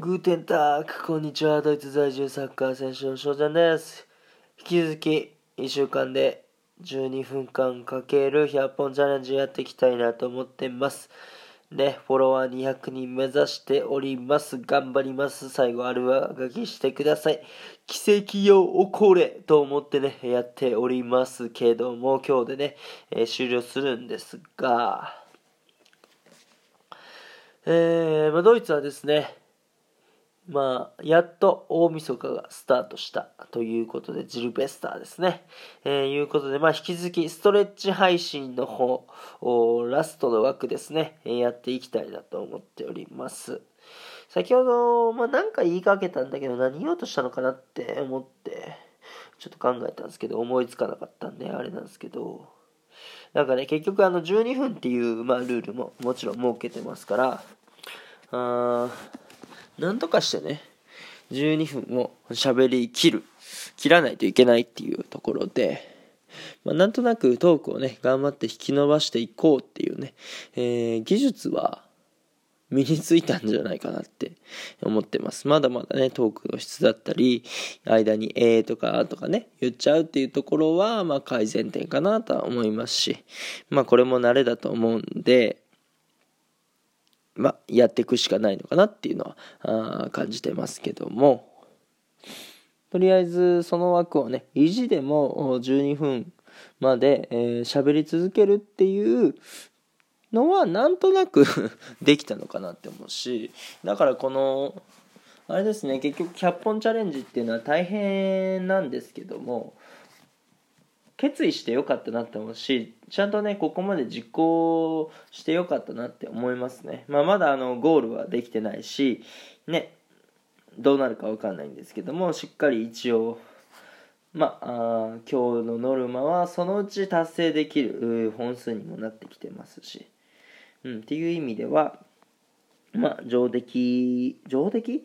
グーテンターク、こんにちは。ドイツ在住サッカー選手の翔ちゃんです。引き続き、1週間で12分間かける100本チャレンジやっていきたいなと思ってます。ね、フォロワー200人目指しております。頑張ります。最後、あるあがきしてください。奇跡よ起これと思ってね、やっておりますけども、今日でね、えー終了するんですが、えーまあ、ドイツはですね、まあ、やっと大晦日がスタートしたということで、ジルベスターですね。えーいうことで、まあ、引き続きストレッチ配信の方、ラストの枠ですね、えーやっていきたいなと思っております。先ほど、まあ、なんか言いかけたんだけど、何言おうとしたのかなって思って、ちょっと考えたんですけど、思いつかなかったんで、あれなんですけど、なんかね、結局あの12分っていう、まあ、ルールももちろん設けてますから、あーなんとかしてね、12分を喋り切る、切らないといけないっていうところで、まあ、なんとなくトークをね、頑張って引き伸ばしていこうっていうね、えー技術は身についたんじゃないかなって思ってます。まだまだね、トークの質だったり、間にえーとかとかね、言っちゃうっていうところは、まあ改善点かなとは思いますし、まあこれも慣れだと思うんで、まあやっていくしかないのかなっていうのはあ感じてますけども、とりあえずその枠をね、意地でも12分までえー喋、り続けるっていうのはなんとなく できたのかなって思うしだからこのあれですね結局100本チャレンジっていうのは大変なんですけども決意してよかったなって思うしちゃんとねここまで実行してよかったなって思いますね、まあ、まだあのゴールはできてないしねどうなるかわかんないんですけどもしっかり一応まあ、今日のノルマはそのうち達成できる本数にもなってきてますし、うん、っていう意味では、まあ、上出来、上出来？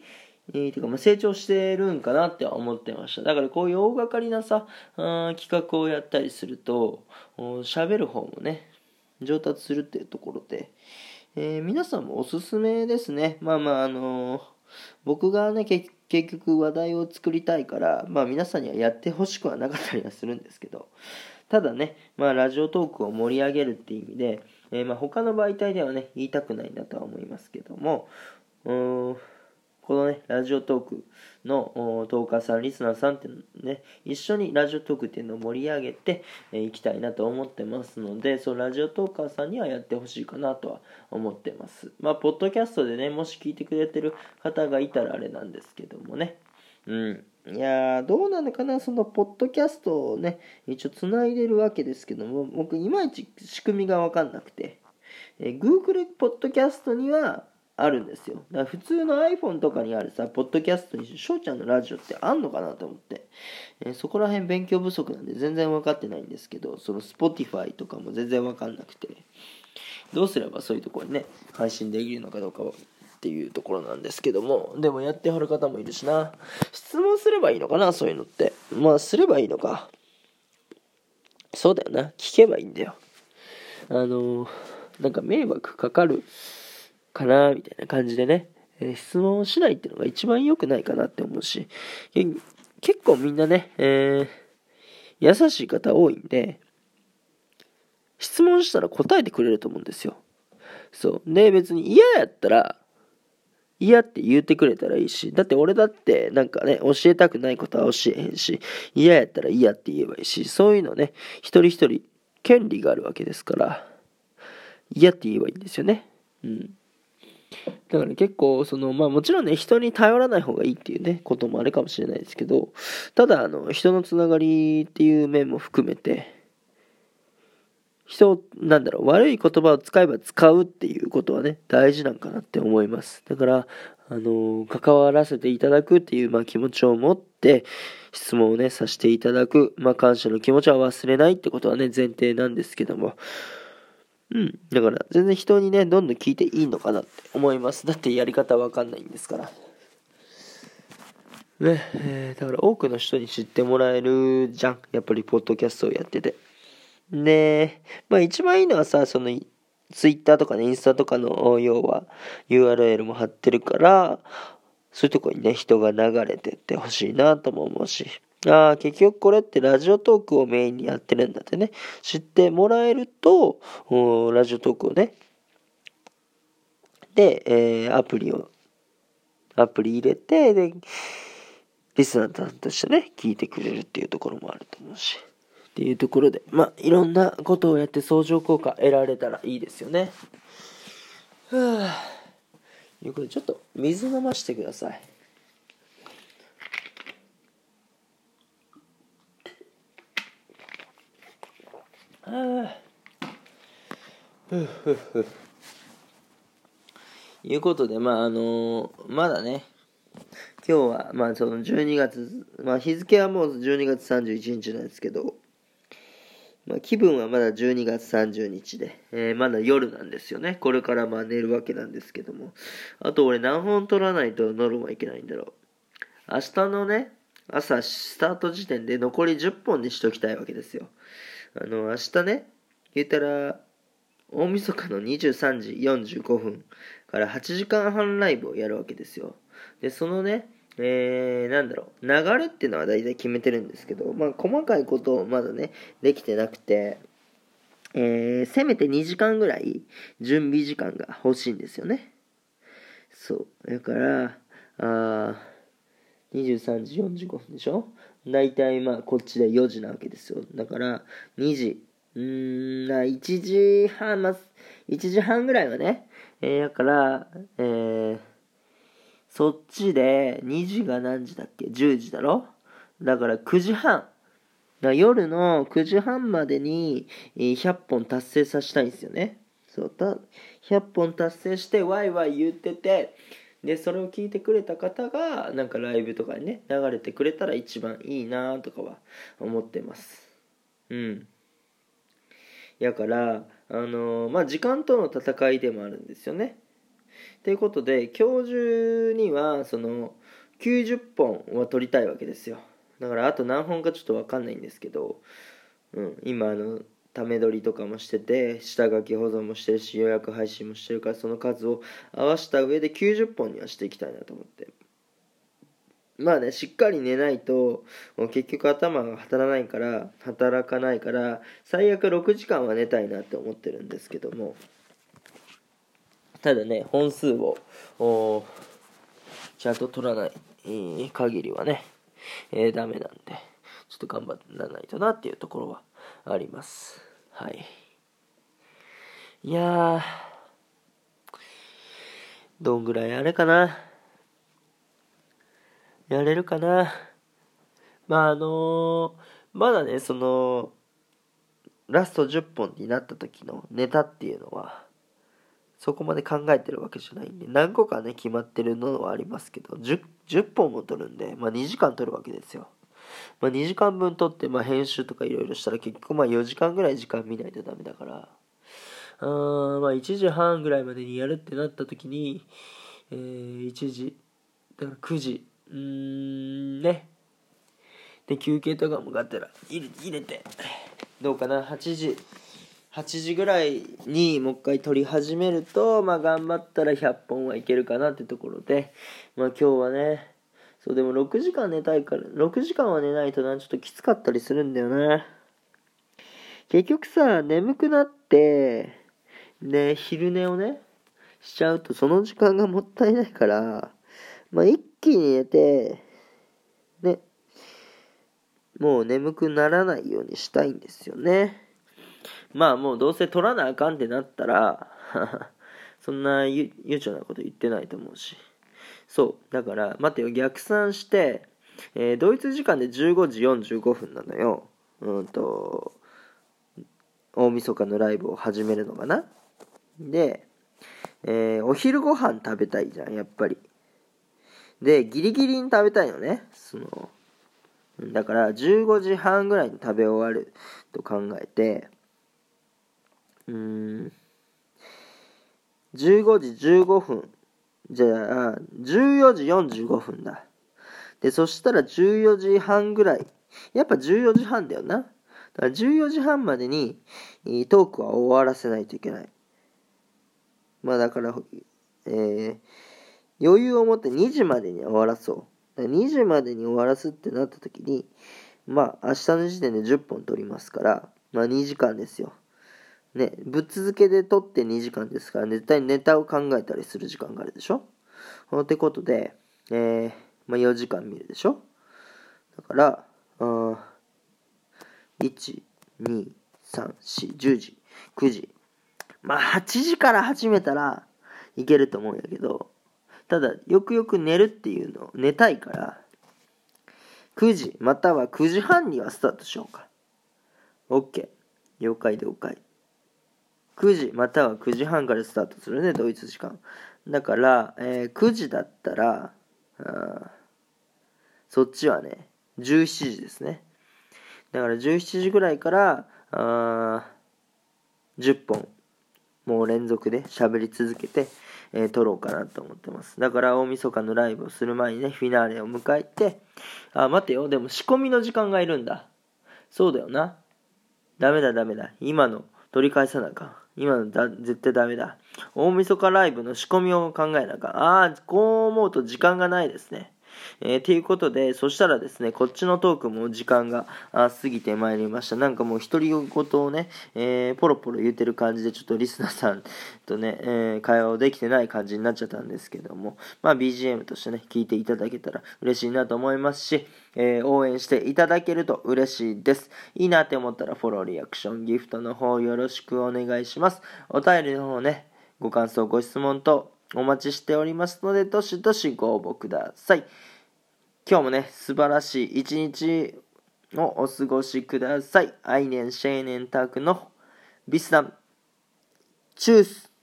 えー、てかまあ成長してるんかなって思ってました。だからこういう大掛かりなさあ企画をやったりすると喋る方もね上達するっていうところで、えー皆さんもおすすめですね。まあまああのー僕がね結局話題を作りたいからまあ皆さんにはやってほしくはなかったりはするんですけどただねまあラジオトークを盛り上げるっていう意味で、えーまあ他の媒体ではね言いたくないなとは思いますけどもうんこのね、ラジオトークのトーカーさん、リスナーさんってね、一緒にラジオトークっていうのを盛り上げてい、えーきたいなと思ってますので、そのラジオトーカーさんにはやってほしいかなとは思ってます。まあ、ポッドキャストでね、もし聞いてくれてる方がいたらあれなんですけどもね。うん。いやー、どうなのかな、そのポッドキャストをね、一応つないでるわけですけども、僕、いまいち仕組みがわかんなくて、えー Google ポッドキャストにはあるんですよ。だから普通の iPhone とかにあるさ、ポッドキャストに翔ちゃんのラジオってあんのかなと思って、えーそこら辺勉強不足なんで全然分かってないんですけど、その Spotify とかも全然分かんなくて、どうすればそういうとこにね、配信できるのかどうかっていうところなんですけども、でもやってはる方もいるしな、質問すればいいのかな、そういうのって。まあ、すればいいのか。そうだよな、聞けばいいんだよ。あのーなんか迷惑かかるかなみたいな感じでね、えー質問をしないっていうのが一番良くないかなって思うし、結構みんなね、えー優しい方多いんで、質問したら答えてくれると思うんですよ。そう。で、別に嫌やったら、嫌って言ってくれたらいいし、だって俺だってなんかね、教えたくないことは教えへんし、嫌やったら嫌って言えばいいし、そういうのね、一人一人権利があるわけですから、嫌って言えばいいんですよね。うん。だから結構、その、まあもちろんね、人に頼らない方がいいっていうね、こともあるかもしれないですけど、ただ、あの、人のつながりっていう面も含めて、人、なんだろう、悪い言葉を使えば使うっていうことはね、大事なんかなって思います。だから、あの、関わらせていただくっていう、まあ気持ちを持って、質問をね、させていただく、まあ感謝の気持ちは忘れないってことはね、前提なんですけども、うん。だから、全然人にね、どんどん聞いていいのかなって思います。だってやり方わかんないんですから。ね、えーだから多くの人に知ってもらえるじゃん。やっぱり、ポッドキャストをやってて。で、まあ一番いいのはさ、その、ツイッターとかね、インスタとかの、要は、URL も貼ってるから、そういうとこにね、人が流れてってほしいなとも思うし。ああ、結局これってラジオトークをメインにやってるんだってね、知ってもらえると、ラジオトークをね、で、えー、アプリを、アプリ入れて、で、リスナーさんとしてね、聞いてくれるっていうところもあると思うし。っていうところで、まあ、いろんなことをやって相乗効果得られたらいいですよね。ふぅ。いうことで、ちょっと水飲ましてください。あ。ふふふ。いうことで、まあ、あのー、まだね、今日は、まあ、その12月、まあ、日付はもう12月31日なんですけど、まあ、気分はまだ12月30日で、えー、まだ夜なんですよね。これからまあ寝るわけなんですけども。あと俺何本取らないとノルマいけないんだろう。明日のね、朝スタート時点で残り10本にしときたいわけですよ。あの、明日ね、言ったら、大晦日の23時45分から8時間半ライブをやるわけですよ。で、そのね、えー、なんだろう、流れっていうのは大体決めてるんですけど、まあ、細かいことをまだね、できてなくて、えー、せめて2時間ぐらい準備時間が欲しいんですよね。そう。だから、あ23時45分でしょ？大体まあこっちで4時なわけですよ。だから2時、うーん、1時半、まあ、1時半ぐらいはね、えー、だから、えー、そっちで2時が何時だっけ ?10 時だろ？だから9時半。夜の9時半までに100本達成させたいんですよね。そうた100本達成してワイワイ言っててでそれを聞いてくれた方がなんかライブとかにね流れてくれたら一番いいなとかは思ってます。うん。やからあのー、まあ時間との戦いでもあるんですよね。ということで今日中にはその90本は取りたいわけですよ。だからあと何本かちょっと分かんないんですけど、うん、今あのため撮りとかもしてて下書き保存もしてるし予約配信もしてるからその数を合わせた上で90本にはしていきたいなと思って。まあねしっかり寝ないと結局頭が働かないから働かないから最悪6時間は寝たいなって思ってるんですけども。ただね本数をちゃんと取らない、限りはね、えー、ダメなんでちょっと頑張らないとなっていうところはありますはい。いやどんぐらいあれかな。やれるかな。まああのー、まだね、その、ラスト10本になった時のネタっていうのは、そこまで考えてるわけじゃないんで、何個かね、決まってるのはありますけど、10, 10本も取るんで、まあ2時間取るわけですよ。まあ、2時間分撮って、まあ、編集とかいろいろしたら結局まあ4時間ぐらい時間見ないとダメだから。あまあ1時半ぐらいまでにやるってなった時に、えー、1時だから9時。うんね。で休憩とかもがったら入れて。どうかな？8時。8時ぐらいにもう一回撮り始めるとまあ頑張ったら100本はいけるかなってところで。まあ今日はねそう、でも6時間寝たいから、6時間は寝ないとな、ちょっときつかったりするんだよな。結局さ、眠くなって、で、昼寝をね、しちゃうとその時間がもったいないから、まあ、一気に寝て、ね、もう眠くならないようにしたいんですよね。まあもうどうせ取らなあかんってなったら そんな悠長なこと言ってないと思うし。そう。だから、待てよ、逆算して、えー、ドイツ時間で15時45分なのよ。うんと、大晦日のライブを始めるのかな。で、えー、お昼ご飯食べたいじゃん、やっぱり。で、ギリギリに食べたいのね。その、だから15時半ぐらいに食べ終わると考えて、うーん、15時15分じゃあ、14時45分だ。で、そしたら14時半ぐらい。やっぱ14時半だよな。だから14時半までにトークは終わらせないといけない。まあだから、えー、余裕を持って2時までに終わらそう2時までに終わらすってなった時にまあ明日の時点で10本取りますからまあ2時間ですよねぶっ続けで取って2時間ですから絶対ネタを考えたりする時間があるでしょ？ってことで、えー、まあ、4時間見るでしょ？だから、うん、1、2、3、4、10時、9時。まあ、8時から始めたらいけると思うんやけど、ただ、よくよく寝るっていうの、寝たいから、9時、または9時半にはスタートしようか。OK。了解了解。9時、または9時半からスタートするね、ドイツ時間。だから、えー、9時だったら、そっちはね、17時ですね。だから17時ぐらいから、あ10本、もう連続で喋り続けて、えー、撮ろうかなと思ってます。だから大晦日のライブをする前にね、フィナーレを迎えて、あ、待てよ、でも仕込みの時間がいるんだ。そうだよな。ダメだダメだ。今の取り返さなあかん。今のだ絶対ダメだ。大晦日ライブの仕込みを考えなあかん。ああ、こう思うと時間がないですね。えー、ということで、そしたらですね、こっちのトークも時間が過ぎてまいりました。なんかもう独り言をね、えー、ポロポロ言ってる感じで、ちょっとリスナーさんとね、えー、会話をできてない感じになっちゃったんですけども、まあ BGM としてね、聞いていただけたら嬉しいなと思いますし、えー、応援していただけると嬉しいです。いいなって思ったらフォロー、リアクション、ギフトの方よろしくお願いします。お便りの方ね、ご感想、ご質問とお待ちしておりますので、どしどしご応募ください。今日もね、素晴らしい一日をお過ごしください。アイネンシェーネンタクのビスダン。チュース